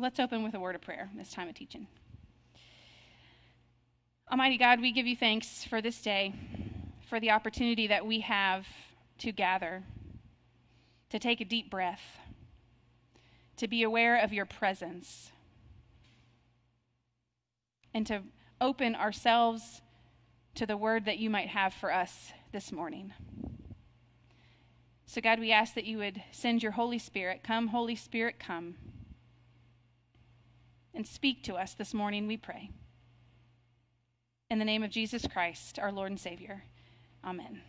Let's open with a word of prayer this time of teaching. Almighty God, we give you thanks for this day, for the opportunity that we have to gather, to take a deep breath, to be aware of your presence, and to open ourselves to the word that you might have for us this morning. So, God, we ask that you would send your Holy Spirit. Come, Holy Spirit, come and speak to us this morning, we pray. In the name of Jesus Christ, our Lord and Savior. Amen.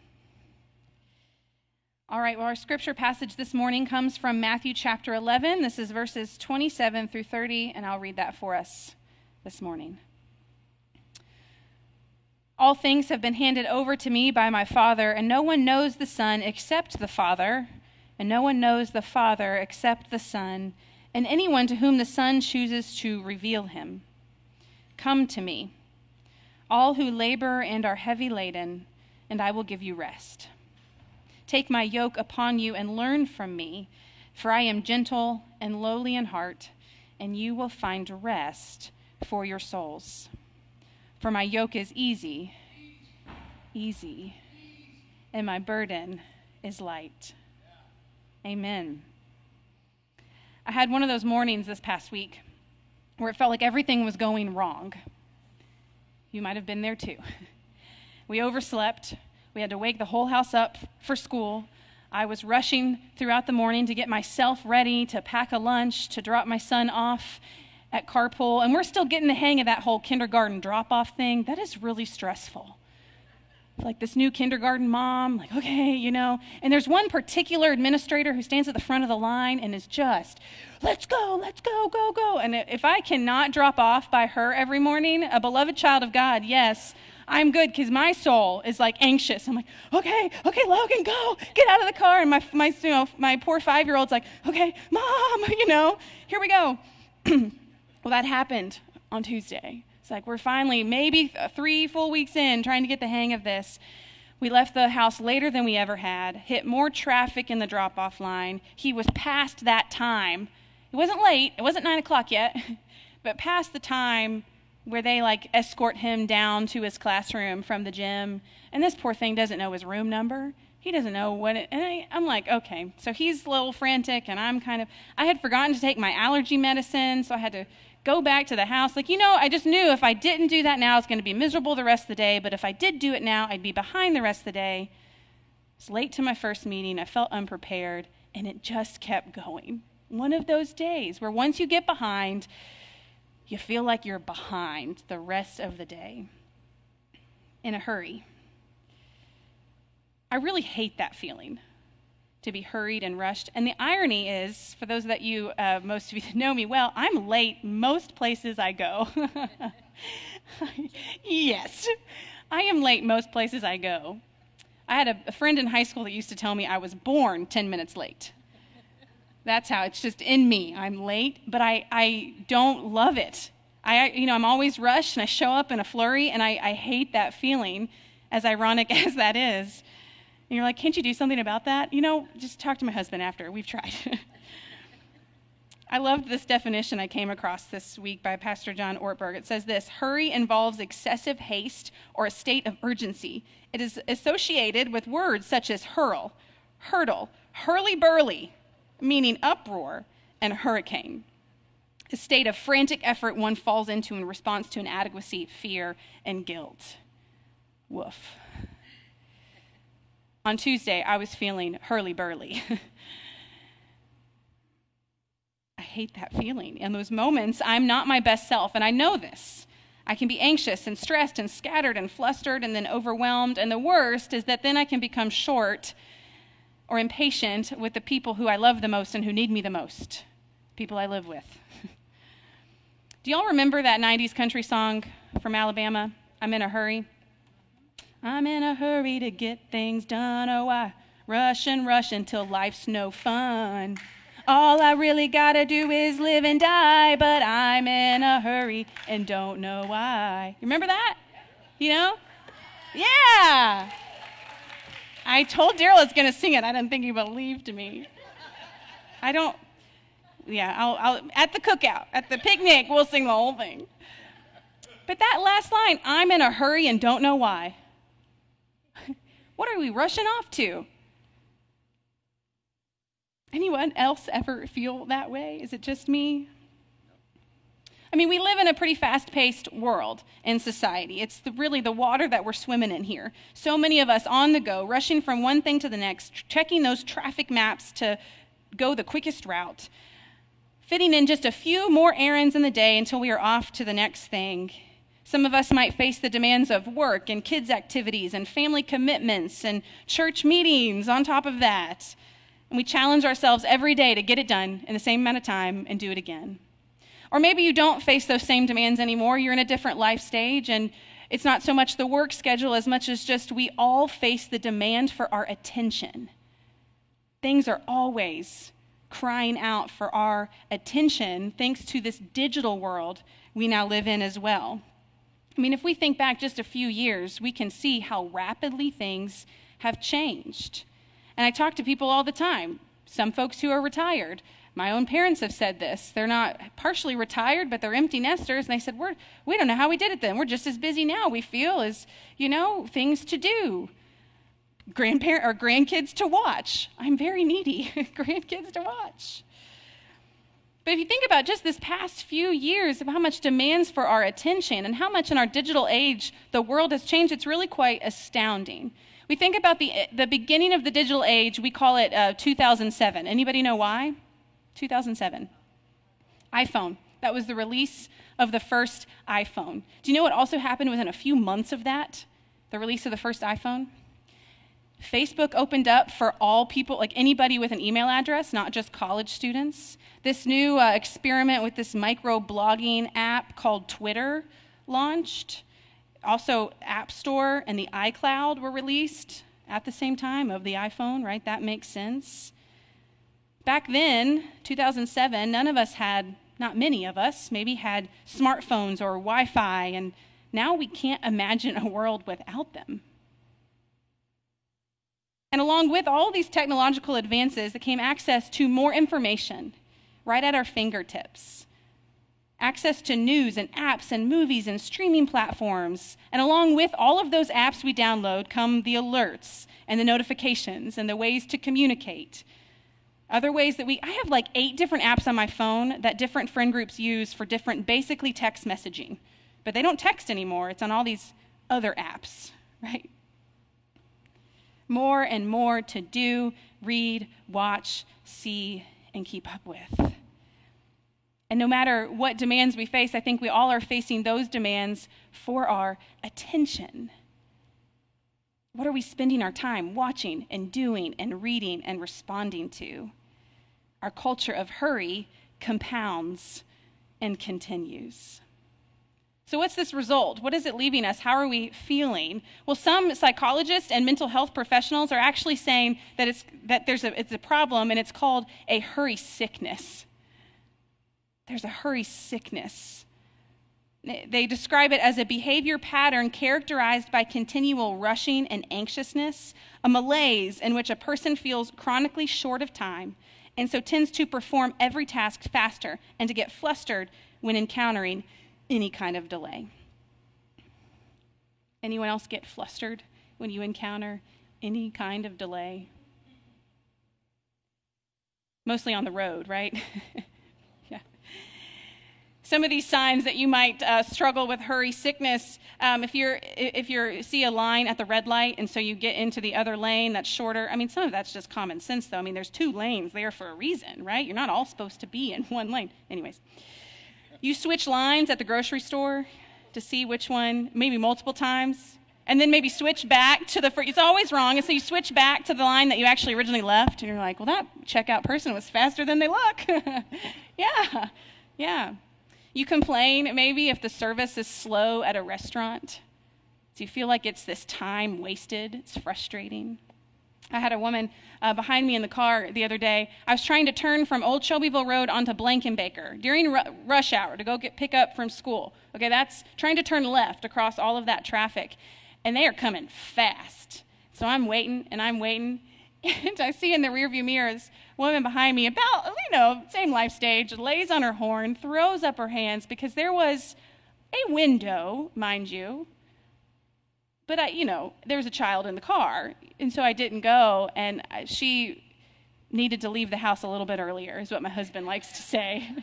All right, well, our scripture passage this morning comes from Matthew chapter 11. This is verses 27 through 30, and I'll read that for us this morning. All things have been handed over to me by my Father, and no one knows the Son except the Father, and no one knows the Father except the Son and anyone to whom the Son chooses to reveal him. Come to me, all who labor and are heavy laden, and I will give you rest. Take my yoke upon you and learn from me, for I am gentle and lowly in heart, and you will find rest for your souls. For my yoke is easy, easy, and my burden is light. Amen. I had one of those mornings this past week where it felt like everything was going wrong. You might have been there too. We overslept. We had to wake the whole house up for school. I was rushing throughout the morning to get myself ready to pack a lunch, to drop my son off at carpool. And we're still getting the hang of that whole kindergarten drop off thing. That is really stressful like this new kindergarten mom, like, okay, you know. And there's one particular administrator who stands at the front of the line and is just, let's go, let's go, go, go. And if I cannot drop off by her every morning, a beloved child of God, yes, I'm good because my soul is like anxious. I'm like, okay, okay, Logan, go, get out of the car. And my, my, you know, my poor five year old's like, okay, mom, you know, here we go. well, that happened on Tuesday like we're finally maybe three full weeks in trying to get the hang of this. We left the house later than we ever had, hit more traffic in the drop off line. He was past that time. It wasn't late, it wasn't nine o'clock yet, but past the time where they like escort him down to his classroom from the gym. And this poor thing doesn't know his room number. He doesn't know what it, and I, I'm like, okay. So he's a little frantic, and I'm kind of, I had forgotten to take my allergy medicine, so I had to go back to the house. Like, you know, I just knew if I didn't do that now, it's going to be miserable the rest of the day. But if I did do it now, I'd be behind the rest of the day. It's late to my first meeting. I felt unprepared, and it just kept going. One of those days where once you get behind, you feel like you're behind the rest of the day in a hurry. I really hate that feeling to be hurried and rushed. And the irony is, for those that you, uh, most of you know me well, I'm late most places I go. yes, I am late most places I go. I had a, a, friend in high school that used to tell me I was born 10 minutes late. That's how it's just in me. I'm late, but I, I don't love it. I, you know, I'm always rushed and I show up in a flurry, and I, I hate that feeling, as ironic as that is and you're like, can't you do something about that? You know, just talk to my husband after. We've tried. I loved this definition I came across this week by Pastor John Ortberg. It says this Hurry involves excessive haste or a state of urgency. It is associated with words such as hurl, hurdle, hurly burly, meaning uproar, and hurricane. A state of frantic effort one falls into in response to inadequacy, fear, and guilt. Woof on Tuesday, I was feeling hurly burly. I hate that feeling. In those moments, I'm not my best self, and I know this. I can be anxious and stressed and scattered and flustered and then overwhelmed. And the worst is that then I can become short or impatient with the people who I love the most and who need me the most, people I live with. Do y'all remember that 90s country song from Alabama? I'm in a hurry. I'm in a hurry to get things done. Oh, I rush and rush until life's no fun. All I really gotta do is live and die, but I'm in a hurry and don't know why. You remember that? You know? Yeah. I told Daryl I was gonna sing it. I didn't think he believed me. I don't. Yeah, I'll, I'll, at the cookout, at the picnic, we'll sing the whole thing. But that last line, I'm in a hurry and don't know why. What are we rushing off to? Anyone else ever feel that way? Is it just me? I mean, we live in a pretty fast paced world in society. It's the, really the water that we're swimming in here. So many of us on the go, rushing from one thing to the next, checking those traffic maps to go the quickest route, fitting in just a few more errands in the day until we are off to the next thing. Some of us might face the demands of work and kids' activities and family commitments and church meetings on top of that. And we challenge ourselves every day to get it done in the same amount of time and do it again. Or maybe you don't face those same demands anymore. You're in a different life stage, and it's not so much the work schedule as much as just we all face the demand for our attention. Things are always crying out for our attention thanks to this digital world we now live in as well. I mean, if we think back just a few years, we can see how rapidly things have changed. And I talk to people all the time, some folks who are retired, my own parents have said this. They're not partially retired, but they're empty nesters. And they said, We're, we don't know how we did it then. We're just as busy now, we feel, as, you know, things to do. Grandparent or grandkids to watch. I'm very needy. grandkids to watch. But if you think about just this past few years of how much demands for our attention and how much in our digital age the world has changed, it's really quite astounding. We think about the, the beginning of the digital age, we call it uh, 2007. Anybody know why? 2007. iPhone. That was the release of the first iPhone. Do you know what also happened within a few months of that? The release of the first iPhone? Facebook opened up for all people, like anybody with an email address, not just college students. This new uh, experiment with this micro blogging app called Twitter launched. Also, App Store and the iCloud were released at the same time of the iPhone, right? That makes sense. Back then, 2007, none of us had, not many of us, maybe had smartphones or Wi Fi, and now we can't imagine a world without them. And along with all these technological advances, there came access to more information right at our fingertips. Access to news and apps and movies and streaming platforms. And along with all of those apps we download come the alerts and the notifications and the ways to communicate. Other ways that we, I have like eight different apps on my phone that different friend groups use for different, basically text messaging. But they don't text anymore, it's on all these other apps, right? More and more to do, read, watch, see, and keep up with. And no matter what demands we face, I think we all are facing those demands for our attention. What are we spending our time watching and doing and reading and responding to? our culture of hurry compounds and continues. So, what's this result? What is it leaving us? How are we feeling? Well, some psychologists and mental health professionals are actually saying that, it's, that there's a, it's a problem and it's called a hurry sickness. There's a hurry sickness. They describe it as a behavior pattern characterized by continual rushing and anxiousness, a malaise in which a person feels chronically short of time and so tends to perform every task faster and to get flustered when encountering any kind of delay. Anyone else get flustered when you encounter any kind of delay? Mostly on the road, right? some of these signs that you might uh, struggle with hurry sickness um, if you're if you see a line at the red light and so you get into the other lane that's shorter i mean some of that's just common sense though i mean there's two lanes there for a reason right you're not all supposed to be in one lane anyways you switch lines at the grocery store to see which one maybe multiple times and then maybe switch back to the first it's always wrong and so you switch back to the line that you actually originally left and you're like well that checkout person was faster than they look yeah yeah you complain maybe if the service is slow at a restaurant. Do you feel like it's this time wasted? It's frustrating. I had a woman uh, behind me in the car the other day. I was trying to turn from Old Shelbyville Road onto Blankenbaker during rush hour to go get pick up from school. Okay, that's trying to turn left across all of that traffic, and they are coming fast. So I'm waiting and I'm waiting, And I see in the rearview mirror this woman behind me, about, you know, same life stage, lays on her horn, throws up her hands because there was a window, mind you. But I, you know, there's a child in the car. And so I didn't go. And she needed to leave the house a little bit earlier, is what my husband likes to say.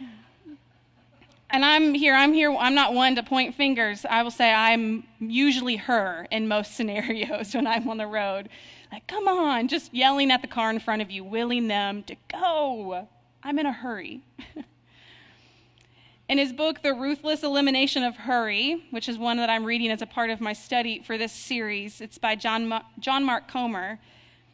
and I'm here, I'm here, I'm not one to point fingers. I will say I'm usually her in most scenarios when I'm on the road. Like, come on, just yelling at the car in front of you, willing them to go. I'm in a hurry. in his book, The Ruthless Elimination of Hurry, which is one that I'm reading as a part of my study for this series, it's by John, Ma- John Mark Comer.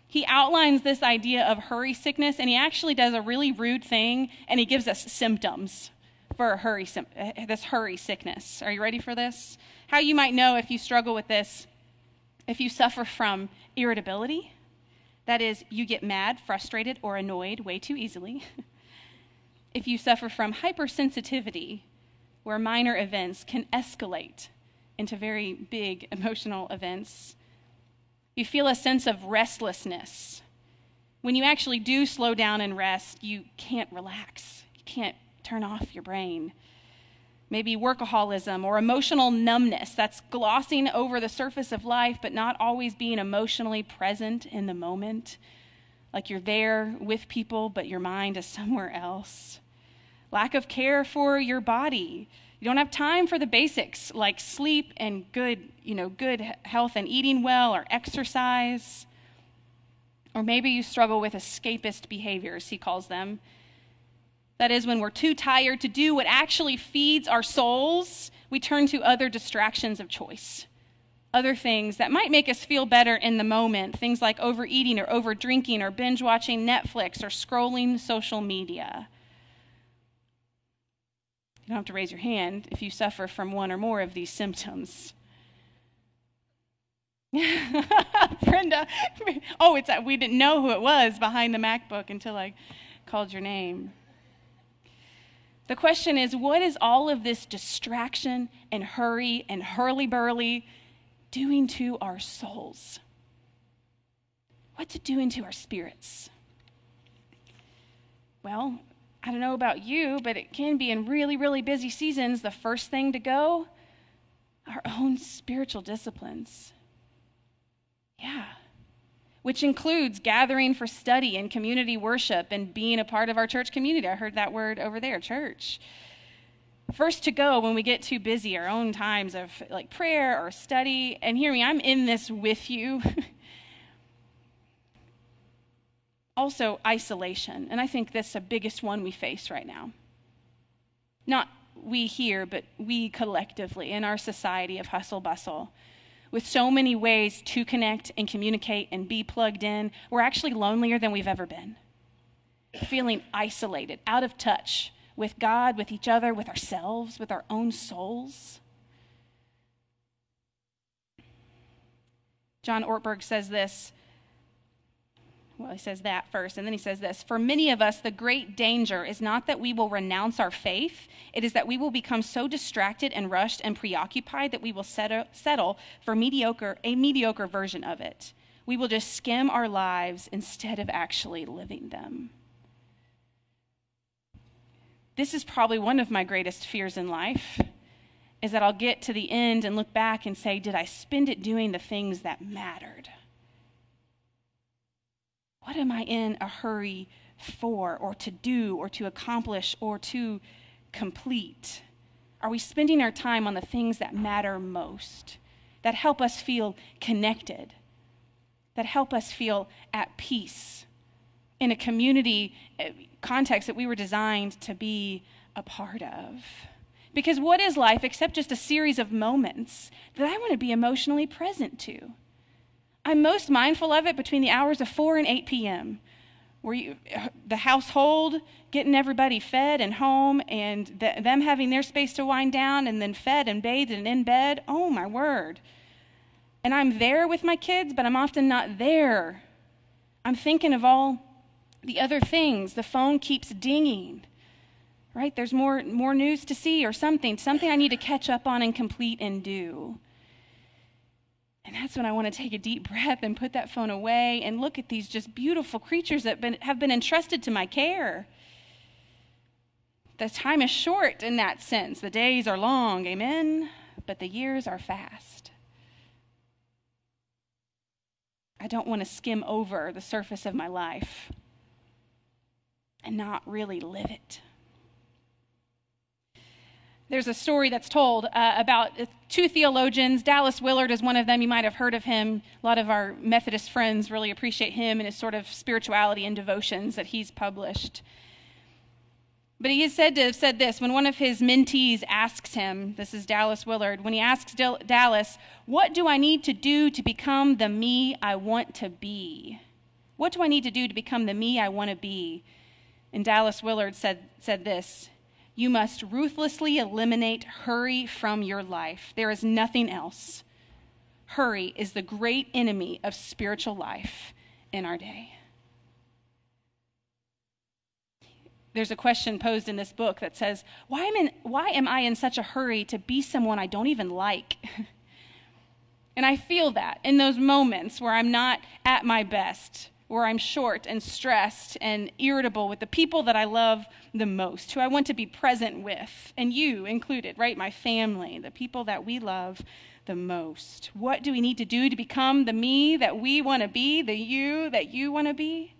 He outlines this idea of hurry sickness, and he actually does a really rude thing, and he gives us symptoms for hurry, uh, this hurry sickness. Are you ready for this? How you might know if you struggle with this if you suffer from irritability, that is, you get mad, frustrated, or annoyed way too easily. if you suffer from hypersensitivity, where minor events can escalate into very big emotional events, you feel a sense of restlessness. When you actually do slow down and rest, you can't relax. You can't turn off your brain maybe workaholism or emotional numbness that's glossing over the surface of life but not always being emotionally present in the moment like you're there with people but your mind is somewhere else lack of care for your body you don't have time for the basics like sleep and good you know good health and eating well or exercise or maybe you struggle with escapist behaviors he calls them that is, when we're too tired to do what actually feeds our souls, we turn to other distractions of choice. Other things that might make us feel better in the moment, things like overeating or over drinking or binge watching Netflix or scrolling social media. You don't have to raise your hand if you suffer from one or more of these symptoms. Brenda, oh, it's we didn't know who it was behind the MacBook until I called your name. The question is what is all of this distraction and hurry and hurly burly doing to our souls? What's it doing to our spirits? Well, I don't know about you, but it can be in really, really busy seasons the first thing to go our own spiritual disciplines. Yeah which includes gathering for study and community worship and being a part of our church community. I heard that word over there, church. First to go when we get too busy, our own times of like prayer or study. And hear me, I'm in this with you. also, isolation. And I think that's the biggest one we face right now. Not we here, but we collectively in our society of hustle bustle with so many ways to connect and communicate and be plugged in, we're actually lonelier than we've ever been. Feeling isolated, out of touch with God, with each other, with ourselves, with our own souls. John Ortberg says this well, he says that first, and then he says this For many of us, the great danger is not that we will renounce our faith, it is that we will become so distracted and rushed and preoccupied that we will settle, for mediocre, a mediocre version of it. We will just skim our lives instead of actually living them. This is probably one of my greatest fears in life is that I'll get to the end and look back and say, Did I spend it doing the things that mattered? What am I in a hurry for, or to do, or to accomplish, or to complete? Are we spending our time on the things that matter most, that help us feel connected, that help us feel at peace in a community eh, context that we were designed to be a part of? Because what is life except just a series of moments that I want to be emotionally present to? I'm most mindful of it between the hours of 4 and 8 p.m., where you, the household, getting everybody fed and home, and the, them having their space to wind down, and then fed and bathed and in bed. Oh, my word. And I'm there with my kids, but I'm often not there. I'm thinking of all the other things. The phone keeps dinging, right? There's more, more news to see or something, something I need to catch up on and complete and do. And that's when I want to take a deep breath and put that phone away and look at these just beautiful creatures that been, have been entrusted to my care. The time is short in that sense. The days are long, amen? But the years are fast. I don't want to skim over the surface of my life and not really live it. There's a story that's told uh, about two theologians. Dallas Willard is one of them. You might have heard of him. A lot of our Methodist friends really appreciate him and his sort of spirituality and devotions that he's published. But he is said to have said this when one of his mentees asks him, this is Dallas Willard, when he asks Dallas, What do I need to do to become the me I want to be? What do I need to do to become the me I want to be? And Dallas Willard said, said this You must ruthlessly eliminate hurry from your life. There is nothing else. Hurry is the great enemy of spiritual life in our day. There's a question posed in this book that says, Why am, in, why am I in such a hurry to be someone I don't even like? and I feel that in those moments where I'm not at my best where I'm short and stressed and irritable with the people that I love the most, who I want to be present with, and you included, right? My family, the people that we love the most. What do we need to do to become the me that we want to be, the you that you want to be?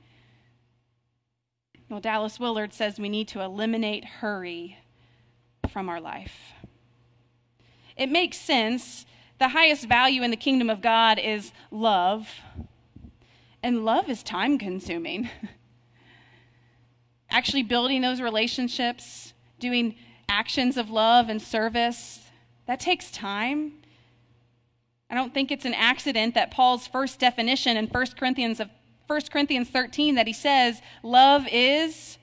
Well, Dallas Willard says we need to eliminate hurry from our life. It makes sense. The highest value in the kingdom of God is love and love is time consuming. Actually, building those relationships, doing actions of love and service, that takes time. I don't think it's an accident that Paul's first definition in 1 Corinthians of 1 Corinthians 13 that he says love is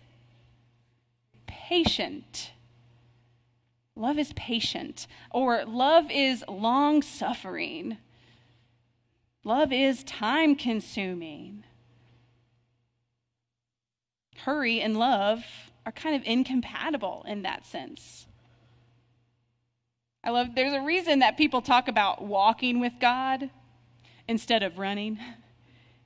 patient. Love is patient or love is long suffering. Love is time consuming. Hurry and love are kind of incompatible in that sense. I love, there's a reason that people talk about walking with God instead of running.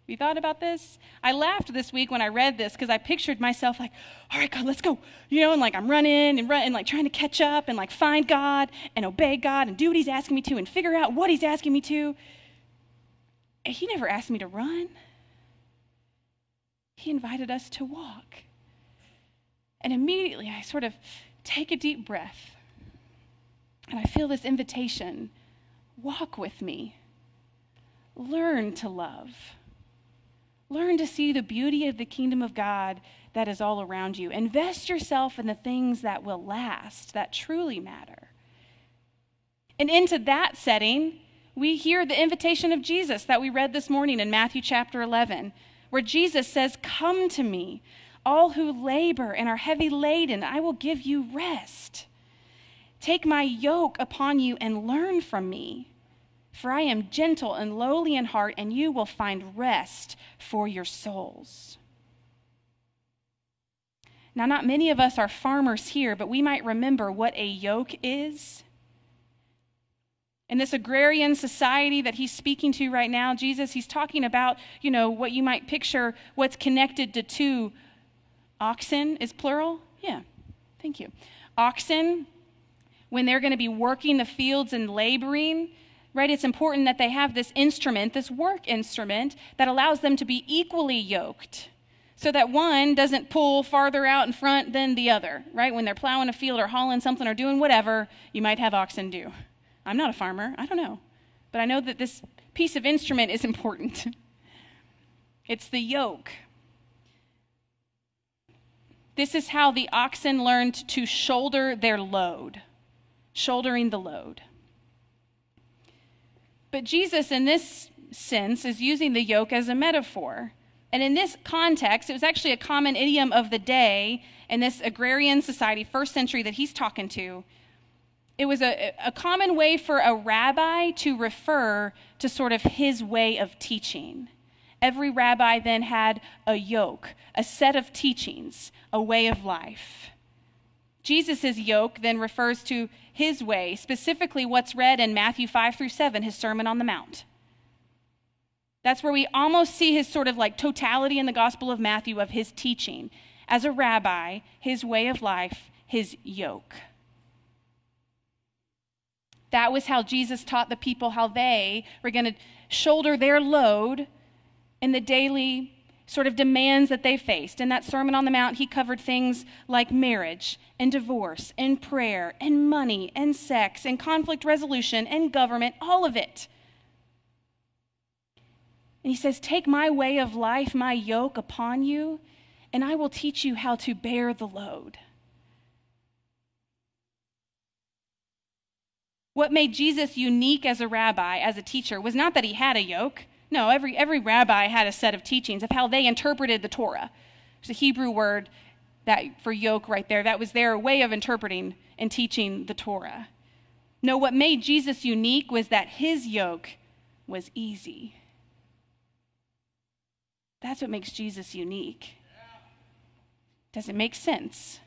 Have you thought about this? I laughed this week when I read this because I pictured myself like, all right, God, let's go. You know, and like I'm running and running, like trying to catch up and like find God and obey God and do what He's asking me to and figure out what He's asking me to. He never asked me to run. He invited us to walk. And immediately I sort of take a deep breath and I feel this invitation walk with me, learn to love, learn to see the beauty of the kingdom of God that is all around you. Invest yourself in the things that will last, that truly matter. And into that setting, we hear the invitation of Jesus that we read this morning in Matthew chapter 11, where Jesus says, Come to me, all who labor and are heavy laden, I will give you rest. Take my yoke upon you and learn from me, for I am gentle and lowly in heart, and you will find rest for your souls. Now, not many of us are farmers here, but we might remember what a yoke is in this agrarian society that he's speaking to right now, Jesus, he's talking about, you know, what you might picture what's connected to two oxen is plural? Yeah. Thank you. Oxen when they're going to be working the fields and laboring, right? It's important that they have this instrument, this work instrument that allows them to be equally yoked so that one doesn't pull farther out in front than the other, right? When they're plowing a field or hauling something or doing whatever, you might have oxen do. I'm not a farmer. I don't know. But I know that this piece of instrument is important. it's the yoke. This is how the oxen learned to shoulder their load, shouldering the load. But Jesus, in this sense, is using the yoke as a metaphor. And in this context, it was actually a common idiom of the day in this agrarian society, first century, that he's talking to it was a, a common way for a rabbi to refer to sort of his way of teaching. Every rabbi then had a yoke, a set of teachings, a way of life. Jesus' yoke then refers to his way, specifically what's read in Matthew 5 through 7, his Sermon on the Mount. That's where we almost see his sort of like totality in the Gospel of Matthew of his teaching. As a rabbi, his way of life, his yoke. That was how Jesus taught the people how they were going to shoulder their load in the daily sort of demands that they faced. In that Sermon on the Mount, he covered things like marriage and divorce and prayer and money and sex and conflict resolution and government, all of it. And he says, Take my way of life, my yoke upon you, and I will teach you how to bear the load. What made Jesus unique as a rabbi, as a teacher, was not that he had a yoke. No, every, every rabbi had a set of teachings of how they interpreted the Torah. There's a Hebrew word that for yoke right there. That was their way of interpreting and teaching the Torah. No, what made Jesus unique was that his yoke was easy. That's what makes Jesus unique. Does it make sense?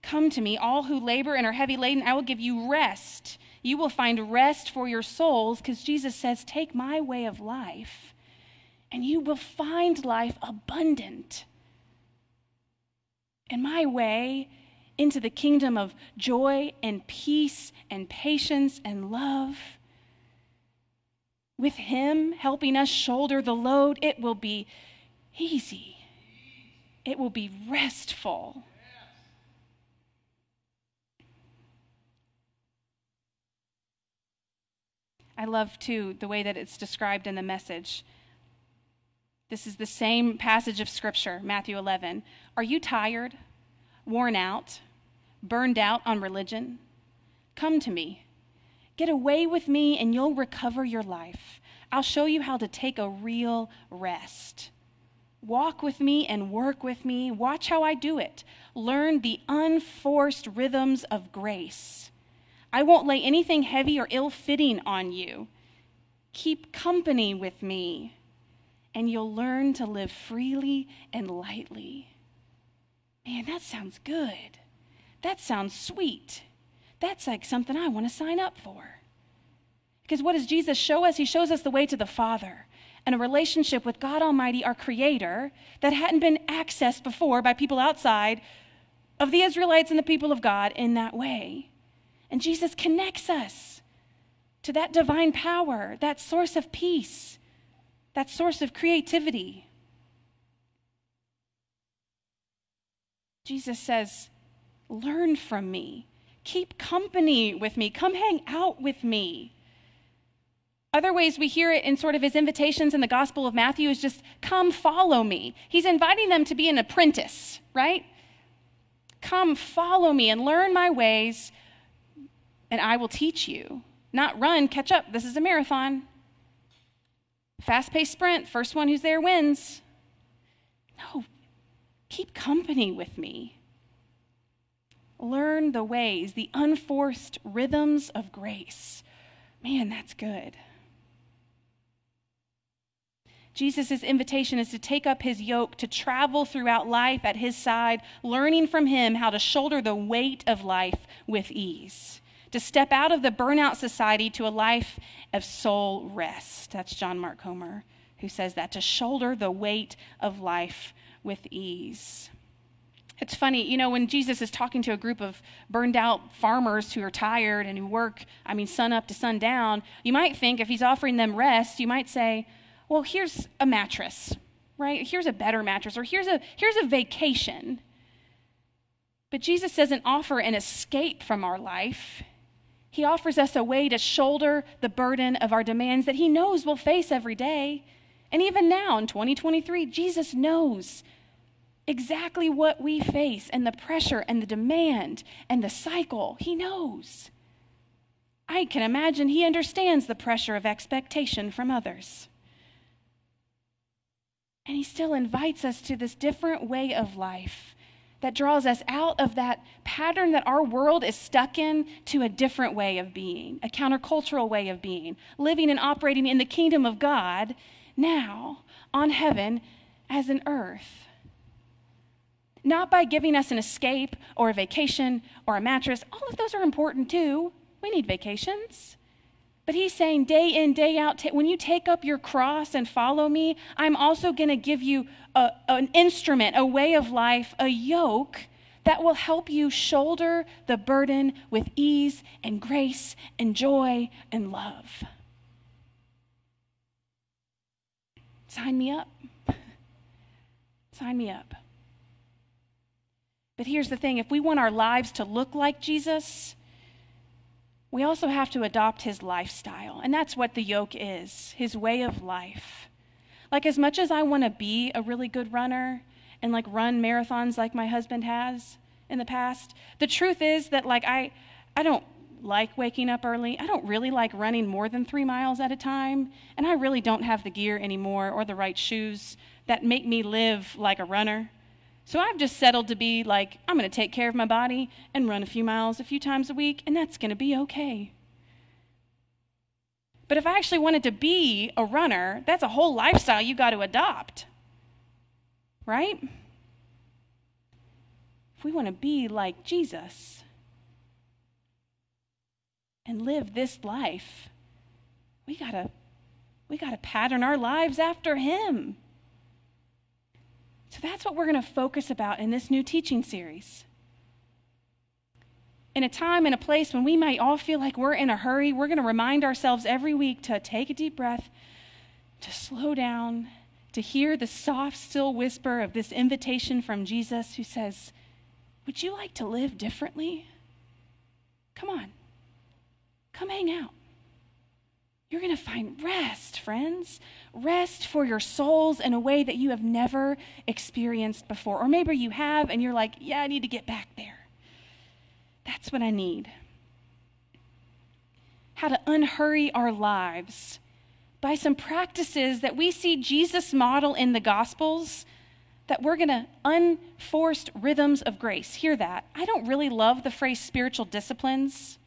Come to me, all who labor and are heavy laden, I will give you rest. You will find rest for your souls because Jesus says, Take my way of life, and you will find life abundant. And my way into the kingdom of joy and peace and patience and love with Him helping us shoulder the load, it will be easy. It will be restful. I love, too, the way that it's described in the message. This is the same passage of Scripture, Matthew 11. Are you tired, worn out, burned out on religion? Come to me. Get away with me and you'll recover your life. I'll show you how to take a real rest. Walk with me and work with me. Watch how I do it. Learn the unforced rhythms of grace. I won't lay anything heavy or ill fitting on you. Keep company with me, and you'll learn to live freely and lightly. Man, that sounds good. That sounds sweet. That's like something I want to sign up for. Because what does Jesus show us? He shows us the way to the Father and a relationship with God Almighty, our Creator, that hadn't been accessed before by people outside of the Israelites and the people of God in that way. And Jesus connects us to that divine power, that source of peace, that source of creativity. Jesus says, Learn from me. Keep company with me. Come hang out with me. Other ways we hear it in sort of his invitations in the Gospel of Matthew is just, come follow me. He's inviting them to be an apprentice, right? Come follow me and learn my ways, and I will teach you. Not run, catch up. This is a marathon. Fast paced sprint, first one who's there wins. No, keep company with me. Learn the ways, the unforced rhythms of grace. Man, that's good. Jesus' invitation is to take up his yoke, to travel throughout life at his side, learning from him how to shoulder the weight of life with ease, to step out of the burnout society to a life of soul rest. That's John Mark Comer who says that, to shoulder the weight of life with ease. It's funny, you know, when Jesus is talking to a group of burned out farmers who are tired and who work, I mean, sun up to sun down, you might think if he's offering them rest, you might say, well, here's a mattress, right? Here's a better mattress, or here's a, here's a vacation. But Jesus doesn't offer an escape from our life. He offers us a way to shoulder the burden of our demands that He knows we'll face every day. And even now in 2023, Jesus knows exactly what we face and the pressure and the demand and the cycle. He knows. I can imagine He understands the pressure of expectation from others. And he still invites us to this different way of life that draws us out of that pattern that our world is stuck in to a different way of being, a countercultural way of being, living and operating in the kingdom of God now on heaven as an earth. Not by giving us an escape or a vacation or a mattress. All of those are important too. We need vacations. But he's saying, day in, day out, when you take up your cross and follow me, I'm also going to give you a, an instrument, a way of life, a yoke that will help you shoulder the burden with ease and grace and joy and love. Sign me up. Sign me up. But here's the thing if we want our lives to look like Jesus, we also have to adopt his lifestyle. And that's what the yoke is his way of life. Like, as much as I want to be a really good runner and like run marathons like my husband has in the past, the truth is that like I, I don't like waking up early. I don't really like running more than three miles at a time. And I really don't have the gear anymore or the right shoes that make me live like a runner. So I've just settled to be like, I'm going to take care of my body and run a few miles a few times a week, and that's going to be okay. But if I actually wanted to be a runner, that's a whole lifestyle you got to adopt. Right? If we want to be like Jesus and live this life, we got to we got to pattern our lives after him. So that's what we're going to focus about in this new teaching series. In a time and a place when we might all feel like we're in a hurry, we're going to remind ourselves every week to take a deep breath, to slow down, to hear the soft, still whisper of this invitation from Jesus who says, Would you like to live differently? Come on, come hang out you're going to find rest, friends. Rest for your souls in a way that you have never experienced before. Or maybe you have and you're like, yeah, I need to get back there. That's what I need. How to unhurry our lives by some practices that we see Jesus model in the Gospels that we're going to unforced rhythms of grace. Hear that. I don't really love the phrase spiritual disciplines.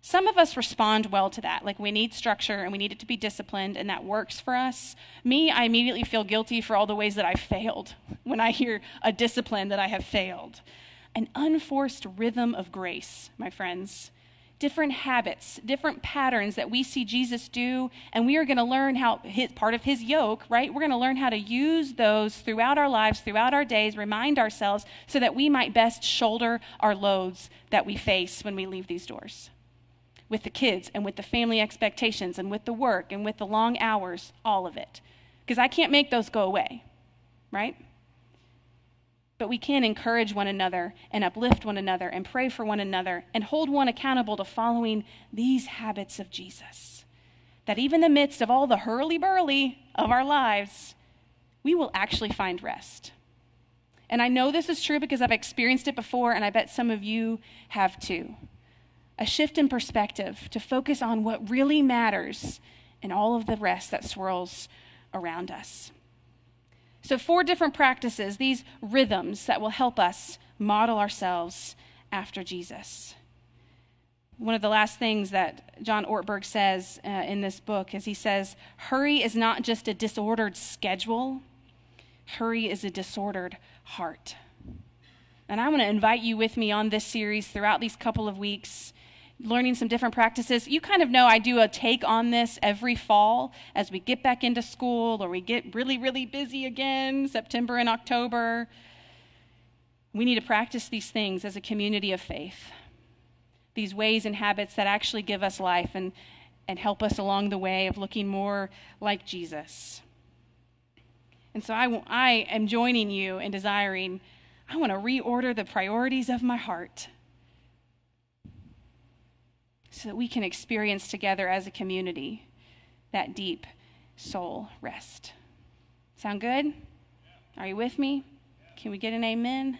Some of us respond well to that. Like we need structure and we need it to be disciplined, and that works for us. Me, I immediately feel guilty for all the ways that I failed when I hear a discipline that I have failed. An unforced rhythm of grace, my friends. Different habits, different patterns that we see Jesus do, and we are going to learn how, his, part of his yoke, right? We're going to learn how to use those throughout our lives, throughout our days, remind ourselves so that we might best shoulder our loads that we face when we leave these doors with the kids and with the family expectations and with the work and with the long hours, all of it. Because I can't make those go away, right? But we can encourage one another and uplift one another and pray for one another and hold one accountable to following these habits of Jesus. That even in the midst of all the hurly burly of our lives, we will actually find rest. And I know this is true because I've experienced it before, and I bet some of you have too a shift in perspective to focus on what really matters and all of the rest that swirls around us. So, four different practices, these rhythms that will help us model ourselves after Jesus. One of the last things that John Ortberg says uh, in this book is he says, Hurry is not just a disordered schedule, hurry is a disordered heart. And I want to invite you with me on this series throughout these couple of weeks learning some different practices. You kind of know I do a take on this every fall as we get back into school or we get really, really busy again, September and October. We need to practice these things as a community of faith, these ways and habits that actually give us life and, and help us along the way of looking more like Jesus. And so I, I am joining you in desiring, I want to reorder the priorities of my heart so that we can experience together as a community that deep soul rest. Sound good? Are you with me? Can we get an amen?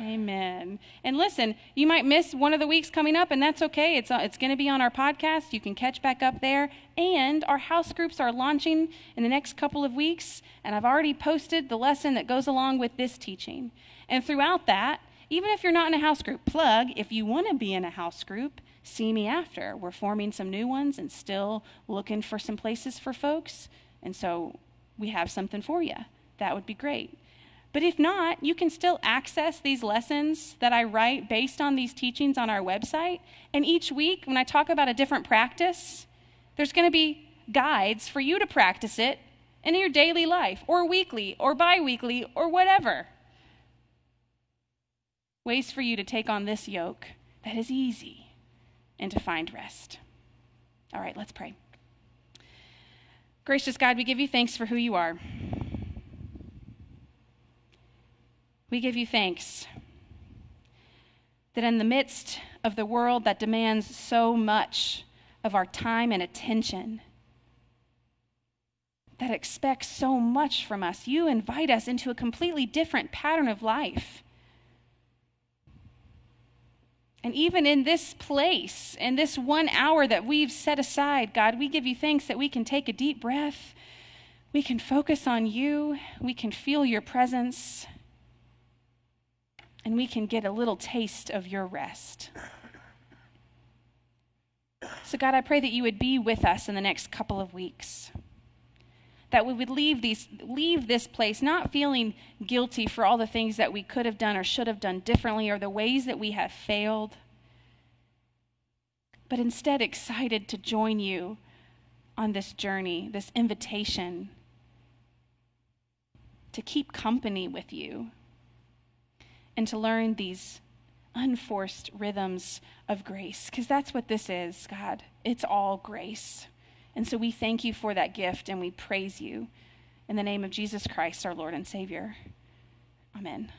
Amen. And listen, you might miss one of the weeks coming up, and that's okay. It's, uh, it's going to be on our podcast. You can catch back up there. And our house groups are launching in the next couple of weeks, and I've already posted the lesson that goes along with this teaching. And throughout that, even if you're not in a house group, plug if you want to be in a house group see me after. We're forming some new ones and still looking for some places for folks. And so we have something for you. That would be great. But if not, you can still access these lessons that I write based on these teachings on our website. And each week, when I talk about a different practice, There's going to be guides for you to practice it in your daily life, or weekly, or bi weekly, or whatever. Ways for you to take on this yoke that is easy and to find rest. All right, let's pray. Gracious God, we give you thanks for who you are. We give you thanks that in the midst of the world that demands so much of our time and attention, that expects so much from us, you invite us into a completely different pattern of life. And even in this place, in this one hour that we've set aside, God, we give you thanks that we can take a deep breath. We can focus on you. We can feel your presence. And we can get a little taste of your rest. So, God, I pray that you would be with us in the next couple of weeks. That we would leave, these, leave this place not feeling guilty for all the things that we could have done or should have done differently or the ways that we have failed, but instead excited to join you on this journey, this invitation to keep company with you and to learn these unforced rhythms of grace, because that's what this is, God. It's all grace. And so we thank you for that gift and we praise you in the name of Jesus Christ, our Lord and Savior. Amen.